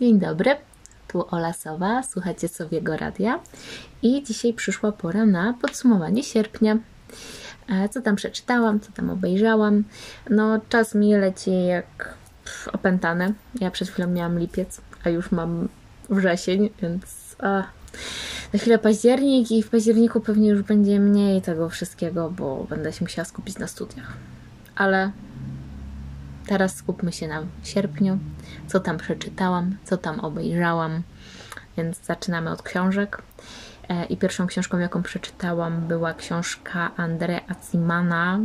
Dzień dobry, tu Ola Sowa, słuchacie Sowiego Radia i dzisiaj przyszła pora na podsumowanie sierpnia. E, co tam przeczytałam, co tam obejrzałam? No, czas mi leci jak opętany. Ja przed chwilą miałam lipiec, a już mam wrzesień, więc a, za chwilę październik i w październiku pewnie już będzie mniej tego wszystkiego, bo będę się musiała skupić na studiach. Ale teraz skupmy się na sierpniu, co tam przeczytałam, co tam obejrzałam. Więc zaczynamy od książek. E, I pierwszą książką, jaką przeczytałam, była książka Andrea Acimana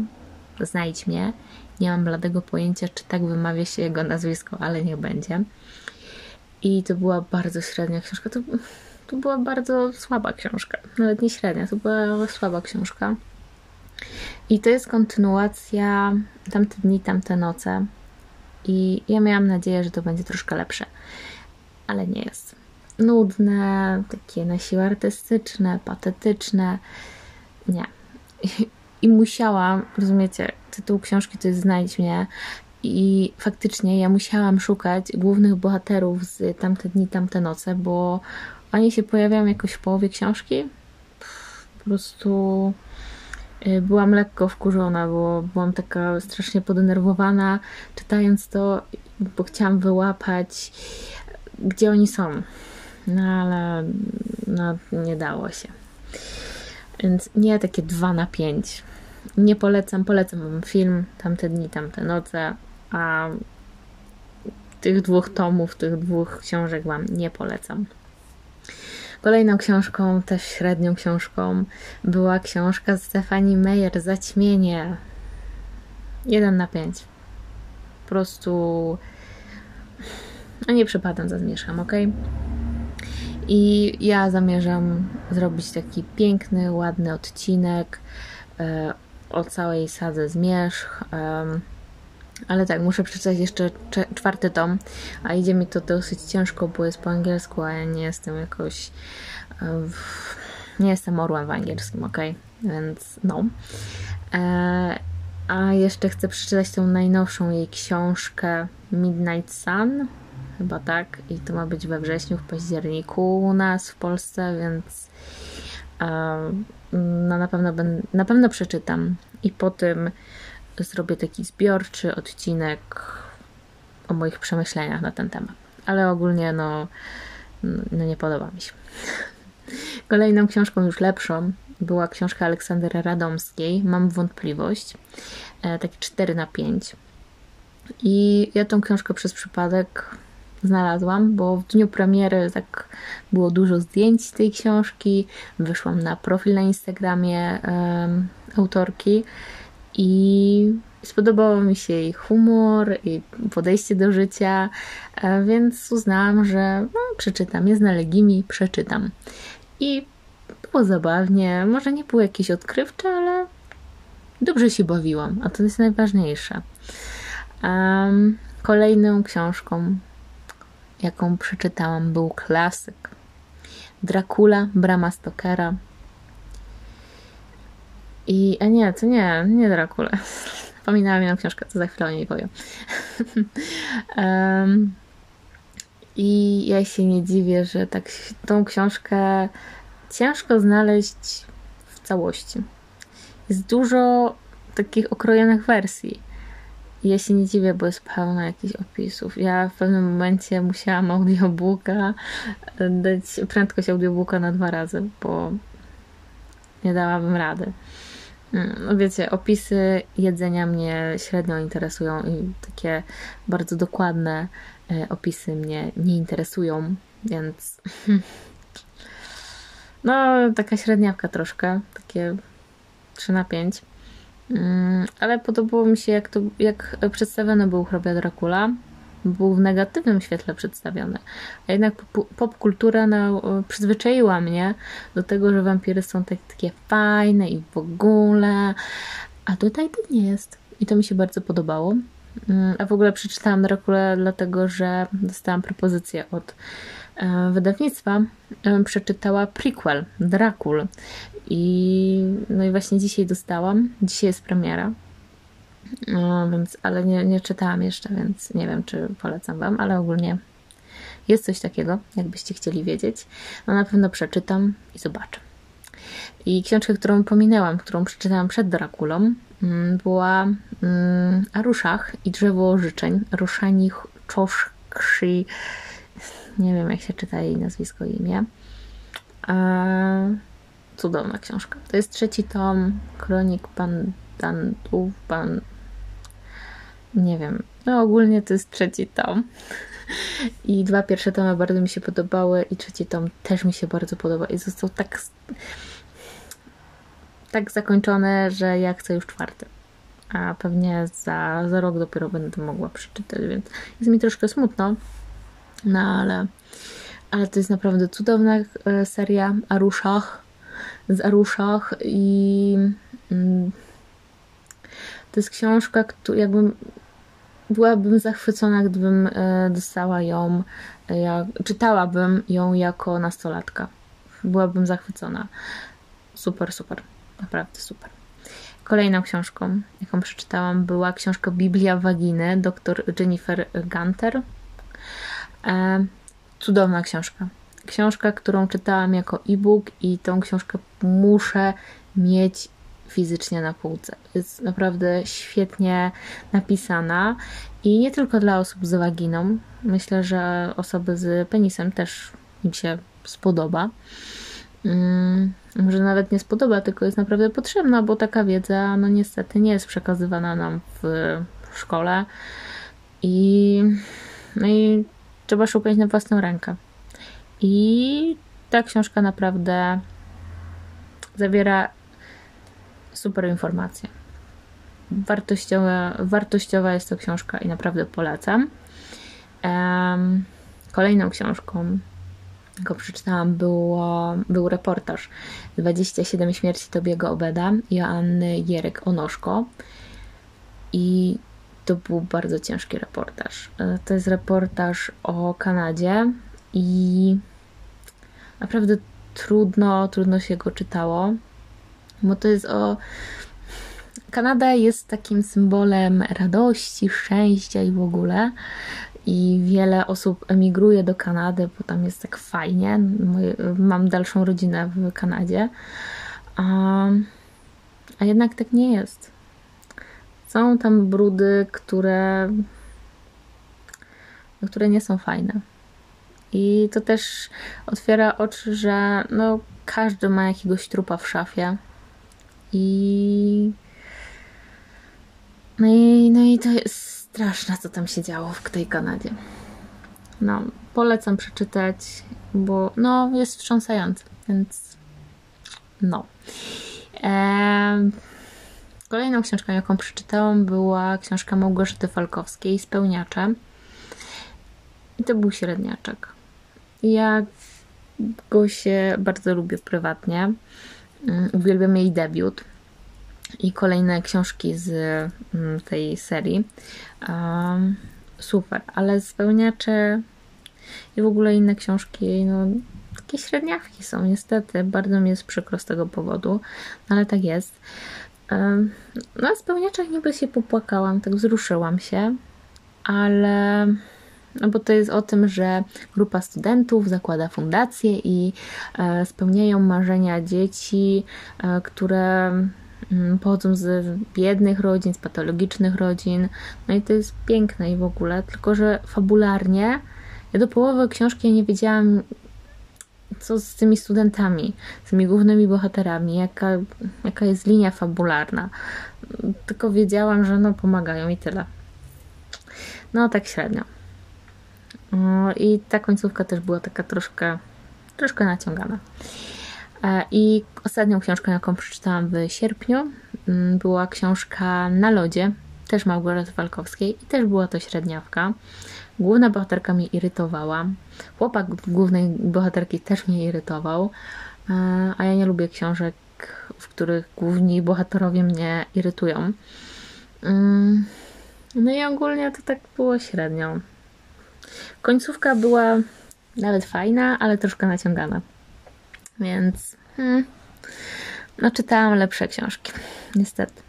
Znajdź mnie. Nie mam bladego pojęcia, czy tak wymawia się jego nazwisko, ale niech będzie. I to była bardzo średnia książka. To, to była bardzo słaba książka. Nawet nie średnia, to była słaba książka. I to jest kontynuacja tamte dni, tamte noce. I ja miałam nadzieję, że to będzie troszkę lepsze, ale nie jest. Nudne, takie na siłę artystyczne, patetyczne. Nie. I, musiałam, rozumiecie, tytuł książki to jest Znajdź mnie. I faktycznie ja musiałam szukać głównych bohaterów z tamte dni, tamte noce, bo oni się pojawiają jakoś w połowie książki. Po prostu byłam lekko wkurzona, bo byłam taka strasznie podenerwowana czytając to, bo chciałam wyłapać, gdzie oni są. No ale no, nie dało się. Więc nie takie dwa na pięć. Nie polecam, polecam wam film Tamte dni, tamte noce, a tych dwóch tomów, tych dwóch książek wam nie polecam. Kolejną książką, też średnią książką, była książka Stefani Meyer Zaćmienie. 1 na 5. Po prostu no nie przypadam za zmierzcham, ok? I ja zamierzam zrobić taki piękny, ładny odcinek e, o całej sadze zmierzch. E, ale tak, muszę przeczytać jeszcze czwarty tom, a idzie mi to dosyć ciężko, bo jest po angielsku, a ja nie jestem jakoś. Nie jestem orłem w angielskim, ok? Więc no. E, a jeszcze chcę przeczytać tą najnowszą jej książkę Midnight Sun. Chyba tak. I to ma być we wrześniu, w październiku u nas w Polsce, więc no na pewno, na pewno przeczytam. I po tym zrobię taki zbiorczy odcinek o moich przemyśleniach na ten temat. Ale ogólnie no, no nie podoba mi się. Kolejną książką już lepszą była książka Aleksandry Radomskiej Mam wątpliwość. E, taki 4 na 5. I ja tą książkę przez przypadek znalazłam, bo w dniu premiery tak było dużo zdjęć tej książki. Wyszłam na profil na Instagramie autorki i spodobał mi się jej humor i podejście do życia, e, więc uznałam, że no, przeczytam. Jest na Legimi, przeczytam. I było zabawnie, może nie było jakieś odkrywcze, ale dobrze się bawiłam, a to jest najważniejsze. Um, kolejną książką, jaką przeczytałam, był klasyk. Dracula Brama Stokera i, a nie, to nie, nie Dracula. Pominęłam jedną książkę, to za chwilę o niej powiem. um, I ja się nie dziwię, że tak tą książkę ciężko znaleźć w całości. Jest dużo takich okrojonych wersji. I ja się nie dziwię, bo jest pełno jakichś opisów. Ja w pewnym momencie musiałam audiobooka dać prędkość audiobooka na dwa razy, bo nie dałabym rady. No wiecie, opisy jedzenia mnie średnio interesują i takie bardzo dokładne e, opisy mnie nie interesują, więc no taka średniawka troszkę, takie 3 na 5. Mm, ale podobało mi się, jak, to, jak przedstawiony był hrabia Dracula był w negatywnym świetle przedstawiony. A jednak popkultura no, przyzwyczaiła mnie do tego, że wampiry są tak, takie fajne i w ogóle, a tutaj to nie jest. I to mi się bardzo podobało. Mm, a w ogóle przeczytałam Dracula dlatego, że dostałam propozycję od e, wydawnictwa. E, przeczytała prequel Dracul. I no i właśnie dzisiaj dostałam. Dzisiaj jest premiera. No, więc, ale nie, nie czytałam jeszcze, więc nie wiem, czy polecam Wam, ale ogólnie Jest coś takiego, jakbyście chcieli wiedzieć. No na pewno przeczytam i zobaczę. I książkę, którą pominęłam, którą przeczytałam przed Drakulą, mm, była mm, Aruszach i Drzewo Życzeń. Ruszani Czoszkrzy. Nie wiem, jak się czyta jej nazwisko i imię. Cudowna książka. To jest trzeci tom Kronik Pandantów. Pan... Nie wiem. No ogólnie to jest trzeci tom. I dwa pierwsze tomy bardzo mi się podobały i trzeci tom też mi się bardzo podoba i został tak tak zakończone, że ja chcę już czwarty. A pewnie za, za rok dopiero będę mogła przeczytać, więc jest mi troszkę smutno. No ale, ale to jest naprawdę cudowna e, seria Aruszach z Aruszach i mm, to jest książka, jakbym byłabym zachwycona, gdybym e, dostała ją, e, jak, czytałabym ją jako nastolatka. Byłabym zachwycona. Super, super. Naprawdę super. Kolejną książką, jaką przeczytałam, była książka Biblia Waginy, dr Jennifer Gunter. E, cudowna książka. Książka, którą czytałam jako e-book i tą książkę muszę mieć fizycznie na półce. Jest naprawdę świetnie napisana i nie tylko dla osób z waginą. Myślę, że osoby z penisem też im się spodoba. Hmm, może nawet nie spodoba, tylko jest naprawdę potrzebna, bo taka wiedza, no niestety, nie jest przekazywana nam w, w szkole i, no i trzeba szukać na własną rękę. I ta książka naprawdę zawiera super informacje. Wartościowa, wartościowa jest to książka i naprawdę polecam. Kolejną książką, jaką przeczytałam, było, był reportaż 27 śmierci Tobiego Obeda Joanny Jerek-Onoszko. I to był bardzo ciężki reportaż. E, to jest reportaż o Kanadzie i naprawdę trudno, trudno się go czytało bo to jest o. Kanada jest takim symbolem radości, szczęścia i w ogóle. I wiele osób emigruje do Kanady, bo tam jest tak fajnie. Mam dalszą rodzinę w Kanadzie. A, a jednak tak nie jest. Są tam brudy, które, które nie są fajne. I to też otwiera oczy, że no, każdy ma jakiegoś trupa w szafie i no i, no i to jest straszne, co tam się działo w tej Kanadzie. No, polecam przeczytać, bo no, jest wstrząsający, więc no. Eee, kolejną książką, jaką przeczytałam, była książka Małgorzaty Falkowskiej, Spełniacze. I to był średniaczek. Ja go się bardzo lubię prywatnie. Mm, uwielbiam jej debiut i kolejne książki z mm, tej serii. super, ale spełniacze i w ogóle inne książki, no takie średniawki są, niestety. Bardzo mi jest przykro z tego powodu, no, ale tak jest. No, a spełniaczach niby się popłakałam, tak wzruszyłam się, ale no bo to jest o tym, że grupa studentów zakłada fundację i e, spełniają marzenia dzieci, e, które mm, pochodzą z biednych rodzin, z patologicznych rodzin. No i to jest piękne i w ogóle, tylko że fabularnie ja do połowy książki nie wiedziałam, co z tymi studentami, z tymi głównymi bohaterami, jaka, jaka jest linia fabularna. Tylko wiedziałam, że no pomagają i tyle. No tak średnio. I ta końcówka też była taka troszkę, troszkę naciągana. E, I ostatnią książką, jaką przeczytałam w sierpniu, mm, była książka Na lodzie, też Małgorzaty Walkowskiej i też była to średniawka. Główna bohaterka mnie irytowała. Chłopak głównej bohaterki też mnie irytował, e, a ja nie lubię książek, w których główni bohaterowie mnie irytują. Mm, no i ogólnie to tak było średnio. Końcówka była nawet fajna, ale troszkę naciągana. Więc hmm, no czytałam lepsze książki, niestety.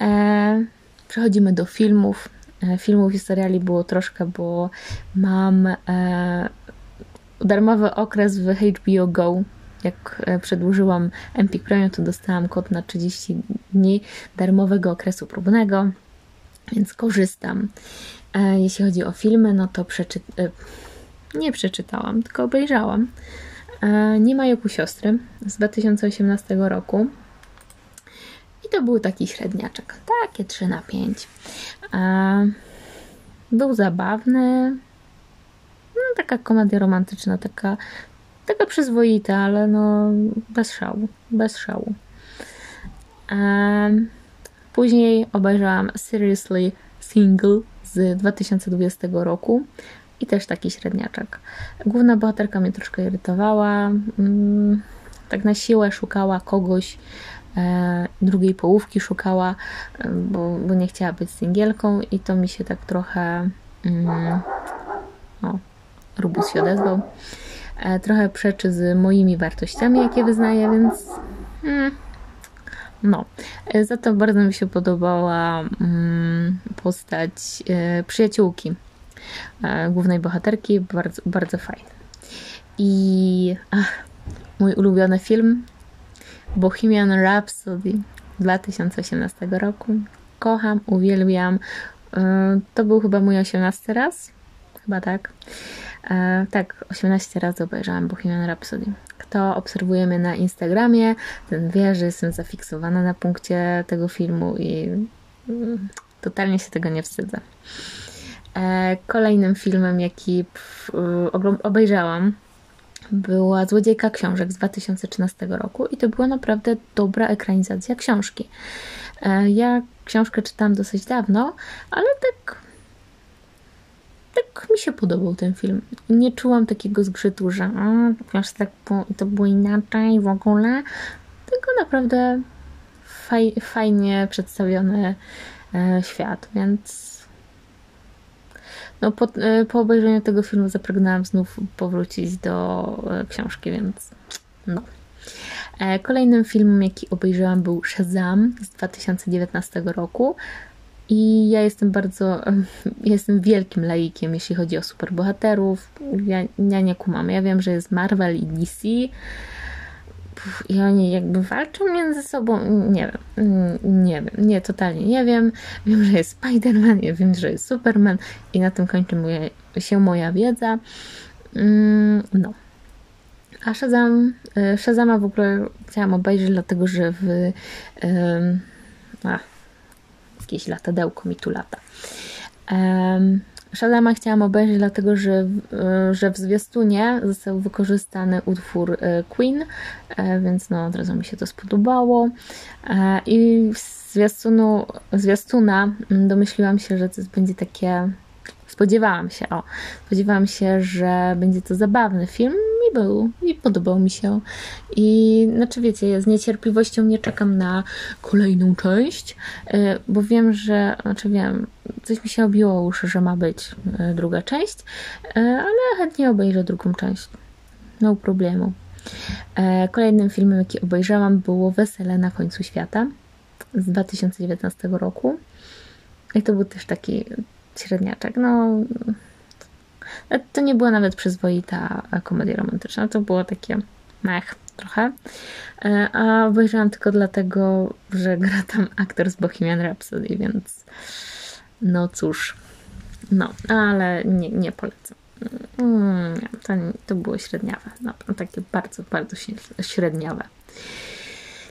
E, przechodzimy do filmów. e, filmów i seriali było troszkę, bo mam e, darmowy okres w HBO Go. Jak e, przedłużyłam Empik Premium, to dostałam kod na 30 dni darmowego okresu próbnego, więc korzystam. E, jeśli chodzi o filmy, no to przeczy... E, nie przeczytałam, tylko obejrzałam. Nie ma joku siostry z 2018 roku. I to był taki średniaczek, takie 3 na 5. Był zabawny, no, taka komedia romantyczna, taka, taka przyzwoita, ale no bez szału, bez szału. Później obejrzałam Seriously Single z 2020 roku i też taki średniaczek. Główna bohaterka mnie troszkę irytowała. Mm, tak na siłę szukała kogoś, e, drugiej połówki szukała, e, bo, bo nie chciała być singielką i to mi się tak trochę mm, o, Rubus się odezwał e, trochę przeczy z moimi wartościami, jakie wyznaję, więc mm, no. Za to bardzo mi się podobała mm, postać przyjaciółki głównej bohaterki, bardzo, bardzo fajny. I ach, mój ulubiony film Bohemian Rhapsody 2018 roku. Kocham, uwielbiam. E, to był chyba mój 18 raz. Chyba tak. E, tak, 18 razy obejrzałam Bohemian Rhapsody. Kto obserwuje mnie na Instagramie, ten wie, że jestem zafiksowana na punkcie tego filmu i mm, totalnie się tego nie wstydzę. E, kolejnym filmem, jaki obejrzałam, była Złodziejka Książek z 2013 roku i to była naprawdę dobra ekranizacja książki. E, ja książkę czytałam dosyć dawno, ale tak tak mi się podobał ten film. Nie czułam takiego zgrzytu, że a, tak to było inaczej w ogóle, tylko naprawdę faj, fajnie przedstawiony e, świat, więc no, po, e, po obejrzeniu tego filmu zapragnęłam znów powrócić do e, książki, więc no. E, kolejnym filmem, jaki obejrzałam, był Shazam z 2019 roku. I ja jestem bardzo, jestem wielkim laikiem, jeśli chodzi o superbohaterów. Ja, ja nie kumam. Ja wiem, że jest Marvel i DC, i oni jakby walczą między sobą. Nie wiem, mm, nie wiem, nie, totalnie nie wiem. Wiem, że jest Spider-Man, ja wiem, że jest Superman i na tym kończy się moja wiedza. Mm, no. A Shazam, e, Shazama w ogóle chciałam obejrzeć, dlatego że w a, jakieś latadełko mi tu lata. Um, Shazama chciałam obejrzeć, dlatego że, e, że w zwiastunie został wykorzystany utwór e, Queen, e, więc no od razu mi się to spodobało. I z zwiastunu, zwiastuna mm, domyśliłam się, że to będzie takie spodziewałam się, o, spodziewałam się, że będzie to zabawny film był, i podobał mi się. I znaczy wiecie, ja z niecierpliwością nie czekam na kolejną część, e, bo wiem, że, znaczy wiem, coś mi się obiło uszy, że ma być e, druga część, e, ale chętnie obejrzę drugą część. No problemu. Kolejnym filmem, jaki obejrzałam, było Wesele na końcu świata z 2019 roku. I to był też taki średniaczek. No, to nie była nawet przyzwoita komedia romantyczna, to było takie mech trochę. E, a obejrzałam tylko dlatego, że gra tam aktor z Bohemian Rhapsody, więc no cóż. No, ale nie, nie polecam. Mm, to, to było średniawe. No, takie bardzo, bardzo średniawe.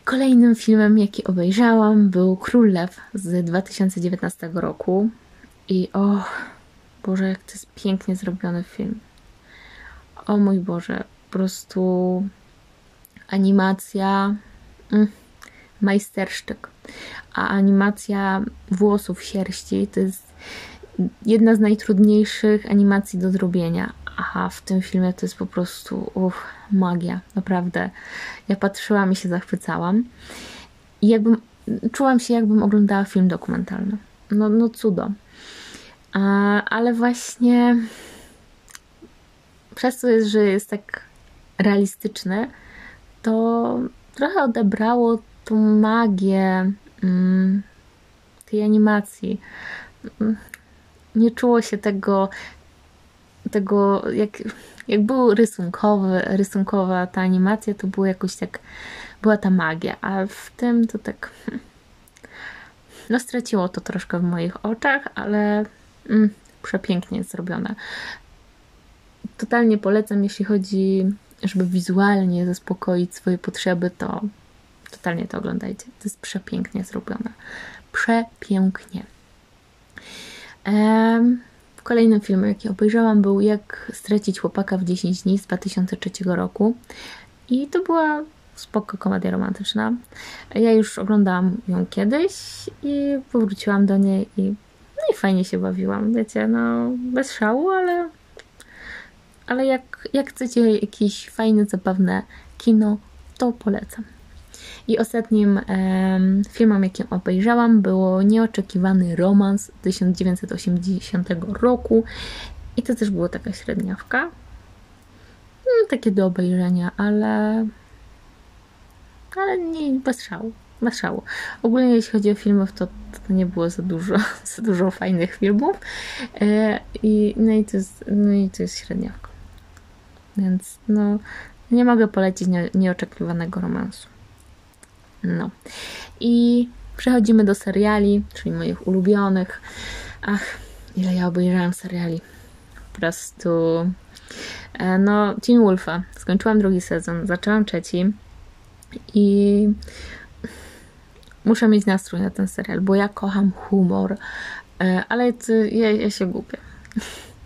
Kolejnym filmem, jaki obejrzałam, był Król Lew z 2019 roku. I o Boże, jak to jest pięknie zrobiony film. O mój Boże, po prostu animacja mm, majstersztyk. A animacja włosów, sierści to jest jedna z najtrudniejszych animacji do zrobienia. A w tym filmie to jest po prostu uff, magia, naprawdę. Ja patrzyłam i się zachwycałam. I jakbym, czułam się, jakbym oglądała film dokumentalny. No, no cudo ale właśnie przez to jest, że jest tak realistyczny, to trochę odebrało tą magię mm, tej animacji. Mm, nie czuło się tego, tego jak, jak był rysunkowy, rysunkowa ta animacja, to było jakoś tak, była ta magia, a w tym to tak no straciło to troszkę w moich oczach, ale mm, przepięknie zrobione. Totalnie polecam, jeśli chodzi, żeby wizualnie zaspokoić swoje potrzeby, to totalnie to oglądajcie. To jest przepięknie zrobione. Przepięknie. Ehm, kolejnym filmem, jaki obejrzałam, był Jak stracić chłopaka w 10 dni z 2003 roku. I to była spoko komedia romantyczna. Ja już oglądałam ją kiedyś i powróciłam do niej i, no i fajnie się bawiłam. Wiecie, no bez szału, ale, ale jak, jak chcecie jakieś fajne, zabawne kino, to polecam. I ostatnim um, filmem, jakim obejrzałam, było Nieoczekiwany romans 1980 roku. I to też było taka średniawka. Hmm, takie do obejrzenia, ale ale nie, bez szału. Szału. Ogólnie jeśli chodzi o filmów, to, to nie było za dużo, za dużo fajnych filmów. E, i, no, i to jest, no i to jest średniawko. Więc no, nie mogę polecić nie, nieoczekiwanego romansu. No. I przechodzimy do seriali, czyli moich ulubionych. Ach, ile ja obejrzałam seriali. Po prostu. E, no, Teen Wolfa. Skończyłam drugi sezon, zaczęłam trzeci. I muszę mieć nastrój na ten serial, bo ja kocham humor, e, ale ja, ja się gubię.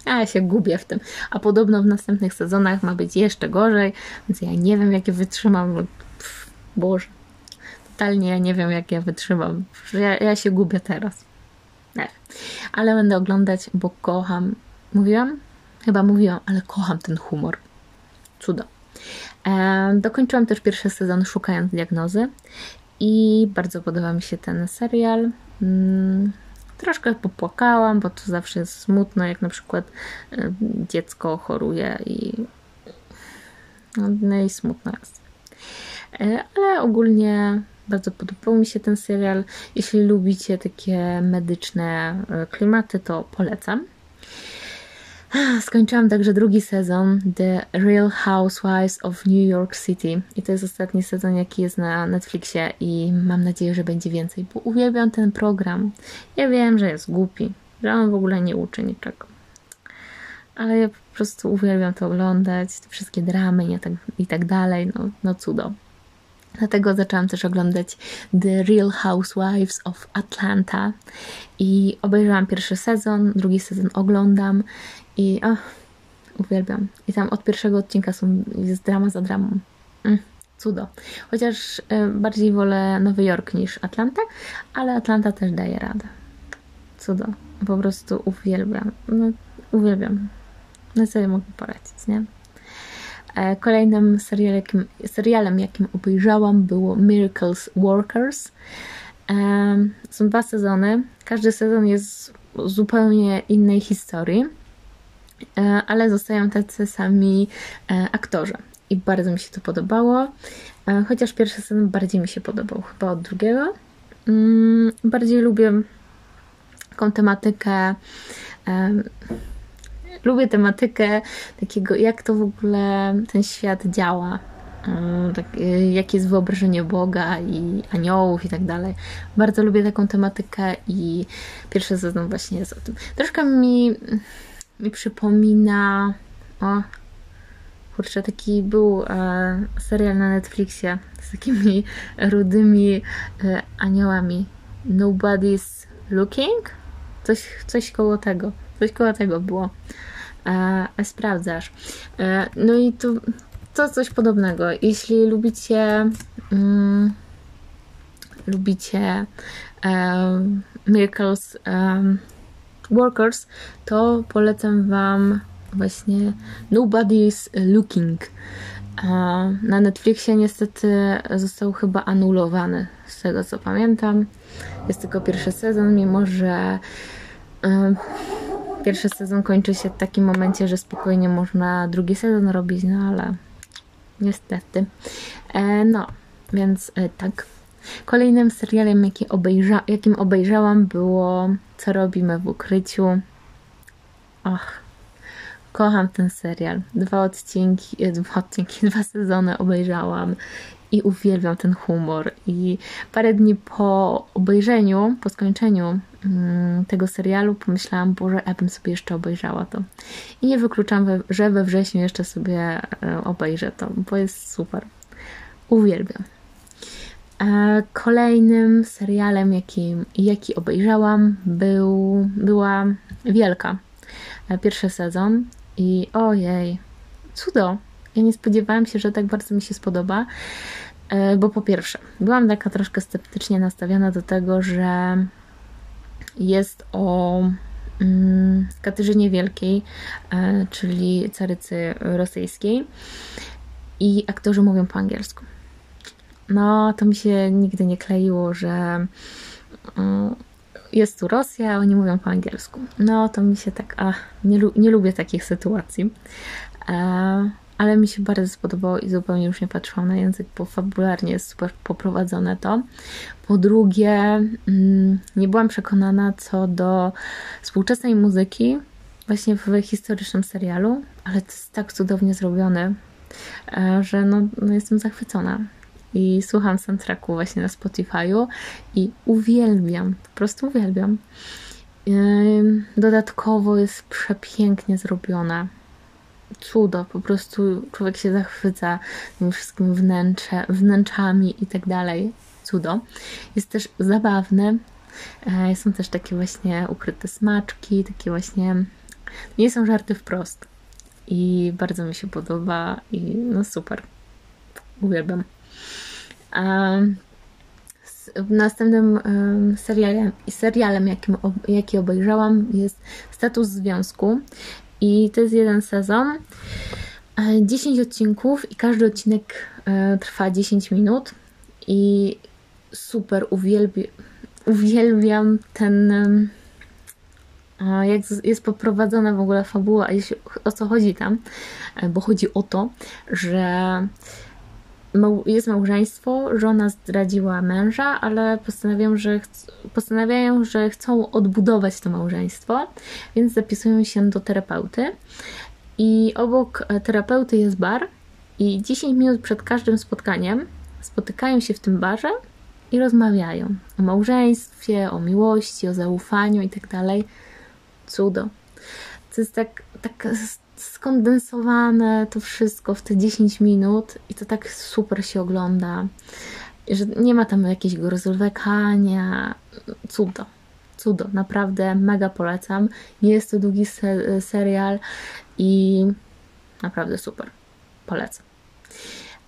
Ja się gubię w tym. A podobno w następnych sezonach ma być jeszcze gorzej, więc ja nie wiem, jakie wytrzymam. Pff, Boże. Totalnie ja nie wiem, jak ja wytrzymam. Ja, ja się gubię teraz. Nie. Ale będę oglądać, bo kocham. Mówiłam? Chyba mówiłam, ale kocham ten humor. Cudo. Dokończyłam też pierwszy sezon Szukając Diagnozy i bardzo podoba mi się ten serial. Mm, troszkę popłakałam, bo to zawsze jest smutno, jak na przykład e, dziecko choruje i no, no i smutno jest. E, ale ogólnie bardzo podobał mi się ten serial. Jeśli lubicie takie medyczne e, klimaty, to polecam. Skończyłam także drugi sezon The Real Housewives of New York City i to jest ostatni sezon, jaki jest na Netflixie i mam nadzieję, że będzie więcej, bo uwielbiam ten program. Ja wiem, że jest głupi, że on w ogóle nie uczy niczego. Ale ja po prostu uwielbiam to oglądać, te wszystkie dramy i tak, i tak dalej, no, no cudo. Dlatego zaczęłam też oglądać The Real Housewives of Atlanta i obejrzałam pierwszy sezon, drugi sezon oglądam i ach, uwielbiam. I tam od pierwszego odcinka są, jest drama za dramą. Mm, cudo. Chociaż y, bardziej wolę Nowy Jork niż Atlanta, ale Atlanta też daje radę. Cudo. Po prostu uwielbiam. No, uwielbiam. No co ja mogę poradzić, nie? E, kolejnym serialem jakim, serialem, jakim obejrzałam, było Miracles Workers. E, są dwa sezony. Każdy sezon jest zupełnie innej historii. E, ale zostają tacy sami e, aktorzy. I bardzo mi się to podobało. E, chociaż pierwszy sezon bardziej mi się podobał chyba od drugiego. Mm, bardziej lubię taką tematykę. Lubię tematykę takiego, jak to w ogóle ten świat działa. Tak, jakie jest wyobrażenie Boga i aniołów i tak dalej. Bardzo lubię taką tematykę i pierwszy sezon właśnie jest o tym. Troszkę mi mi przypomina. O, kurczę, taki był e, serial na Netflixie z takimi rudymi e, aniołami. Nobody's Looking? Coś, coś koło tego. Coś koło tego było. E, sprawdzasz. E, no i to, to coś podobnego. Jeśli lubicie. Mm, lubicie um, Miracles Workers, to polecam Wam właśnie Nobody's Looking. Na Netflixie niestety został chyba anulowany, z tego co pamiętam. Jest tylko pierwszy sezon, mimo że pierwszy sezon kończy się w takim momencie, że spokojnie można drugi sezon robić, no ale niestety. E, no, więc e, tak. Kolejnym serialem, jaki obejrza jakim obejrzałam, było Co robimy w ukryciu. Ach, kocham ten serial. Dwa odcinki, e, dwa odcinki, dwa sezony obejrzałam i uwielbiam ten humor. I parę dni po obejrzeniu, po skończeniu mm, tego serialu pomyślałam, Boże, ja bym sobie jeszcze obejrzała to. I nie wykluczam, że we wrześniu jeszcze sobie e, obejrzę to, bo jest super. Uwielbiam. Kolejnym serialem, jaki, jaki obejrzałam, był, była Wielka. E, pierwszy sezon i ojej, cudo. Ja nie spodziewałam się, że tak bardzo mi się spodoba, e, bo po pierwsze, byłam taka troszkę sceptycznie nastawiona do tego, że jest o mm, Katarzynie Wielkiej, e, czyli carycy rosyjskiej i aktorzy mówią po angielsku. No, to mi się nigdy nie kleiło, że mm, jest tu Rosja, oni mówią po angielsku. No, to mi się tak, ach, nie, nie lubię takich sytuacji. E, ale mi się bardzo spodobało i zupełnie już nie patrzyłam na język, bo fabularnie jest super poprowadzone to. Po drugie, mm, nie byłam przekonana co do współczesnej muzyki, właśnie w historycznym serialu, ale to jest tak cudownie zrobione, e, że no, no jestem zachwycona i słucham soundtracku właśnie na Spotify'u i uwielbiam, po prostu uwielbiam. Dodatkowo jest przepięknie zrobiona. Cudo, po prostu człowiek się zachwyca tymi wszystkimi wnętrze, wnętrzami i tak dalej. Cudo. Jest też zabawne. E, są też takie właśnie ukryte smaczki, takie właśnie. Nie są żarty wprost. I bardzo mi się podoba i no super. Uwielbiam. Następnym serialem, serialem jakim, jaki obejrzałam jest Status Związku i to jest jeden sezon. 10 odcinków i każdy odcinek e, trwa 10 minut i super uwielbi, uwielbiam ten jak jest poprowadzona w ogóle fabuła, o co chodzi tam, e, bo chodzi o to, że jest małżeństwo, żona zdradziła męża, ale postanawiają, że, postanawiają, że chcą odbudować to małżeństwo, więc zapisują się do terapeuty. I obok e, terapeuty jest bar, i 10 minut przed każdym spotkaniem spotykają się w tym barze i rozmawiają o małżeństwie, o miłości, o zaufaniu itd. Tak Cudo. To jest tak, tak skondensowane to wszystko w te 10 minut i to tak super się ogląda, że nie ma tam jakiegoś rozlekania. Cudo. Cudo. Naprawdę mega polecam. Jest to długi serial i naprawdę super. Polecam.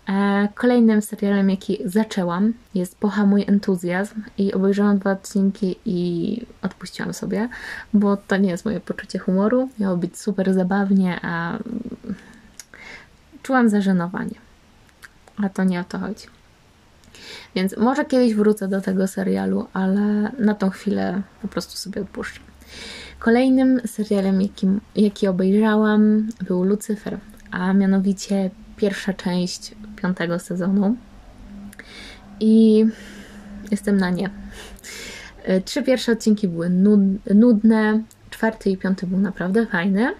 E, kolejnym serialem, jaki zaczęłam, jest Pocha mój entuzjazm i obejrzałam dwa odcinki i odpuściłam sobie, bo to nie jest moje poczucie humoru. Miało być super zabawnie, a czułam zażenowanie. A to nie o to chodzi. Więc może kiedyś wrócę do tego serialu, ale na tą chwilę po prostu sobie odpuszczę. Kolejnym serialem, jakim, jaki obejrzałam, był Lucyfer, a mianowicie pierwsza część piątego sezonu. I jestem na nie. E, trzy pierwsze odcinki były nudne, czwarty i piąty był naprawdę fajny.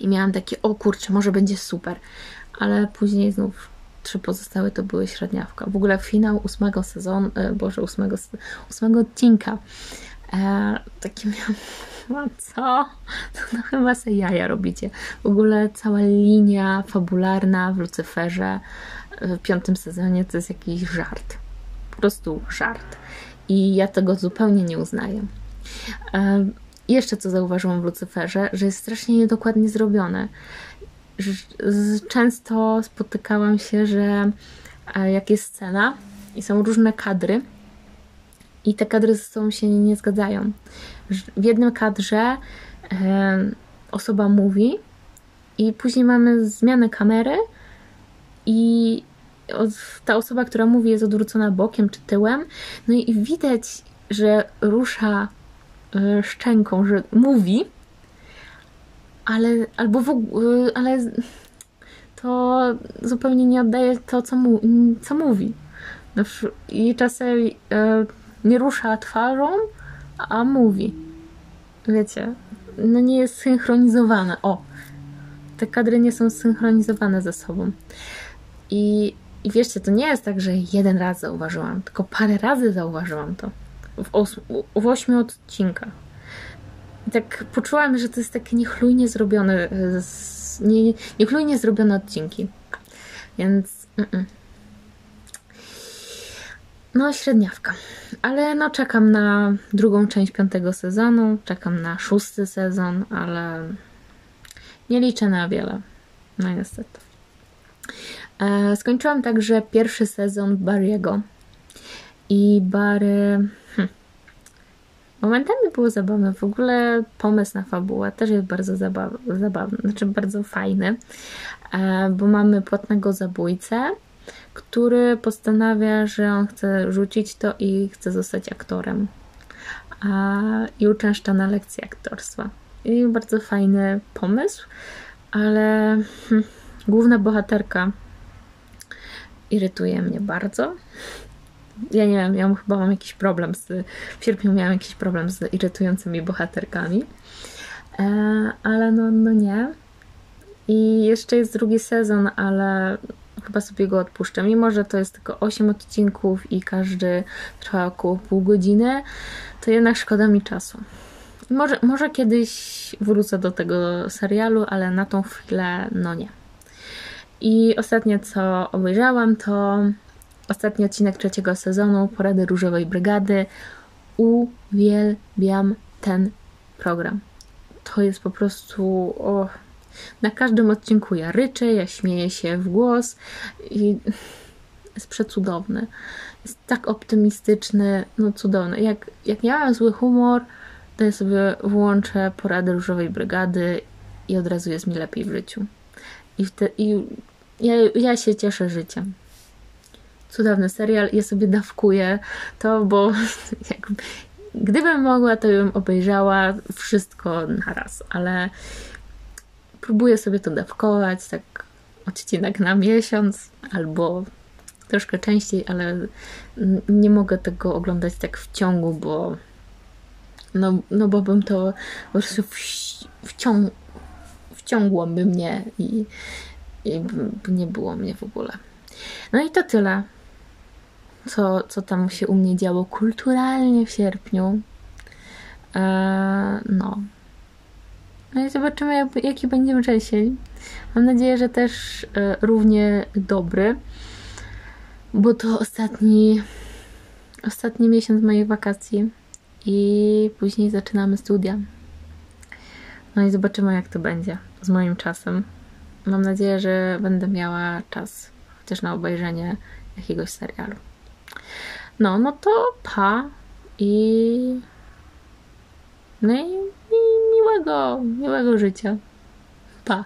I miałam takie, o kurczę, może będzie super. Ale później znów trzy pozostałe to były średniawka. W ogóle finał ósmego sezonu, e, boże, ósmego, ósmego odcinka. E, takie miałam, no co? No chyba se jaja robicie. W ogóle cała linia fabularna w Lucyferze w piątym sezonie to jest jakiś żart. Po prostu żart. I ja tego zupełnie nie uznaję. E, jeszcze co zauważyłam w Lucyferze, że jest strasznie niedokładnie zrobione. Często spotykałam się, że e, jak jest scena i są różne kadry, i te kadry ze sobą się nie zgadzają. W jednym kadrze osoba mówi, i później mamy zmianę kamery, i ta osoba, która mówi, jest odwrócona bokiem czy tyłem. No i widać, że rusza e, szczęką, że mówi, ale albo w ogóle, ale to zupełnie nie oddaje to, co, mu, co mówi. No, I czasem e, nie rusza twarzą, a mówi. Wiecie, no nie jest synchronizowane. O, te kadry nie są synchronizowane ze sobą. I, I wierzcie, to nie jest tak, że jeden raz zauważyłam, tylko parę razy zauważyłam to w, osm, w ośmiu odcinkach. I tak poczułam, że to jest takie niechlujnie zrobione, nie, niechlujnie zrobione odcinki. Więc. Mm -mm. No, średniawka. Ale no, czekam na drugą część piątego sezonu, czekam na szósty sezon, ale nie liczę na wiele. No niestety. E, skończyłam także pierwszy sezon Barry'ego. I Barry... Hm. Momentami było zabawne. W ogóle pomysł na fabułę też jest bardzo zabawny, zabawny znaczy bardzo fajny, e, bo mamy płatnego zabójcę, który postanawia, że on chce rzucić to i chce zostać aktorem. A, I uczęszcza na lekcję aktorstwa. I bardzo fajny pomysł, ale hm, główna bohaterka irytuje mnie bardzo. Ja nie wiem, ja chyba mam jakiś problem z. W sierpniu miałam jakiś problem z irytującymi bohaterkami. E, ale no, no nie. I jeszcze jest drugi sezon, ale chyba sobie go odpuszczę. Mimo, że to jest tylko 8 odcinków i każdy trwa około pół godziny, to jednak szkoda mi czasu. Może, może kiedyś wrócę do tego serialu, ale na tą chwilę no nie. I ostatnie co obejrzałam to ostatni odcinek trzeciego sezonu Porady Różowej Brygady. Uwielbiam ten program. To jest po prostu. Oh, na każdym odcinku ja ryczę, ja śmieję się w głos i jest przecudowny. Jest tak optymistyczny, no cudowny. Jak, jak ja mam zły humor, to ja sobie włączę porady Różowej Brygady i od razu jest mi lepiej w życiu. I, wte, i ja, ja się cieszę życiem. Cudowny serial, ja sobie dawkuję to, bo jak, gdybym mogła, to bym obejrzała wszystko naraz, ale próbuję sobie to dawkować, tak odcinek na miesiąc albo troszkę częściej, ale nie mogę tego oglądać tak w ciągu, bo no, no bo bym to po prostu wciąg, wciągłoby mnie i, i nie było mnie w ogóle. No i to tyle, co, co tam się u mnie działo kulturalnie w sierpniu. Eee, no. No i zobaczymy, jaki będzie wrzesień. Mam nadzieję, że też e, równie dobry, bo to ostatni, ostatni miesiąc moich wakacji i później zaczynamy studia. No i zobaczymy, jak to będzie z moim czasem. Mam nadzieję, że będę miała czas chociaż na obejrzenie jakiegoś serialu. No, no to pa i no i, i miłego, miłego życia. Pa.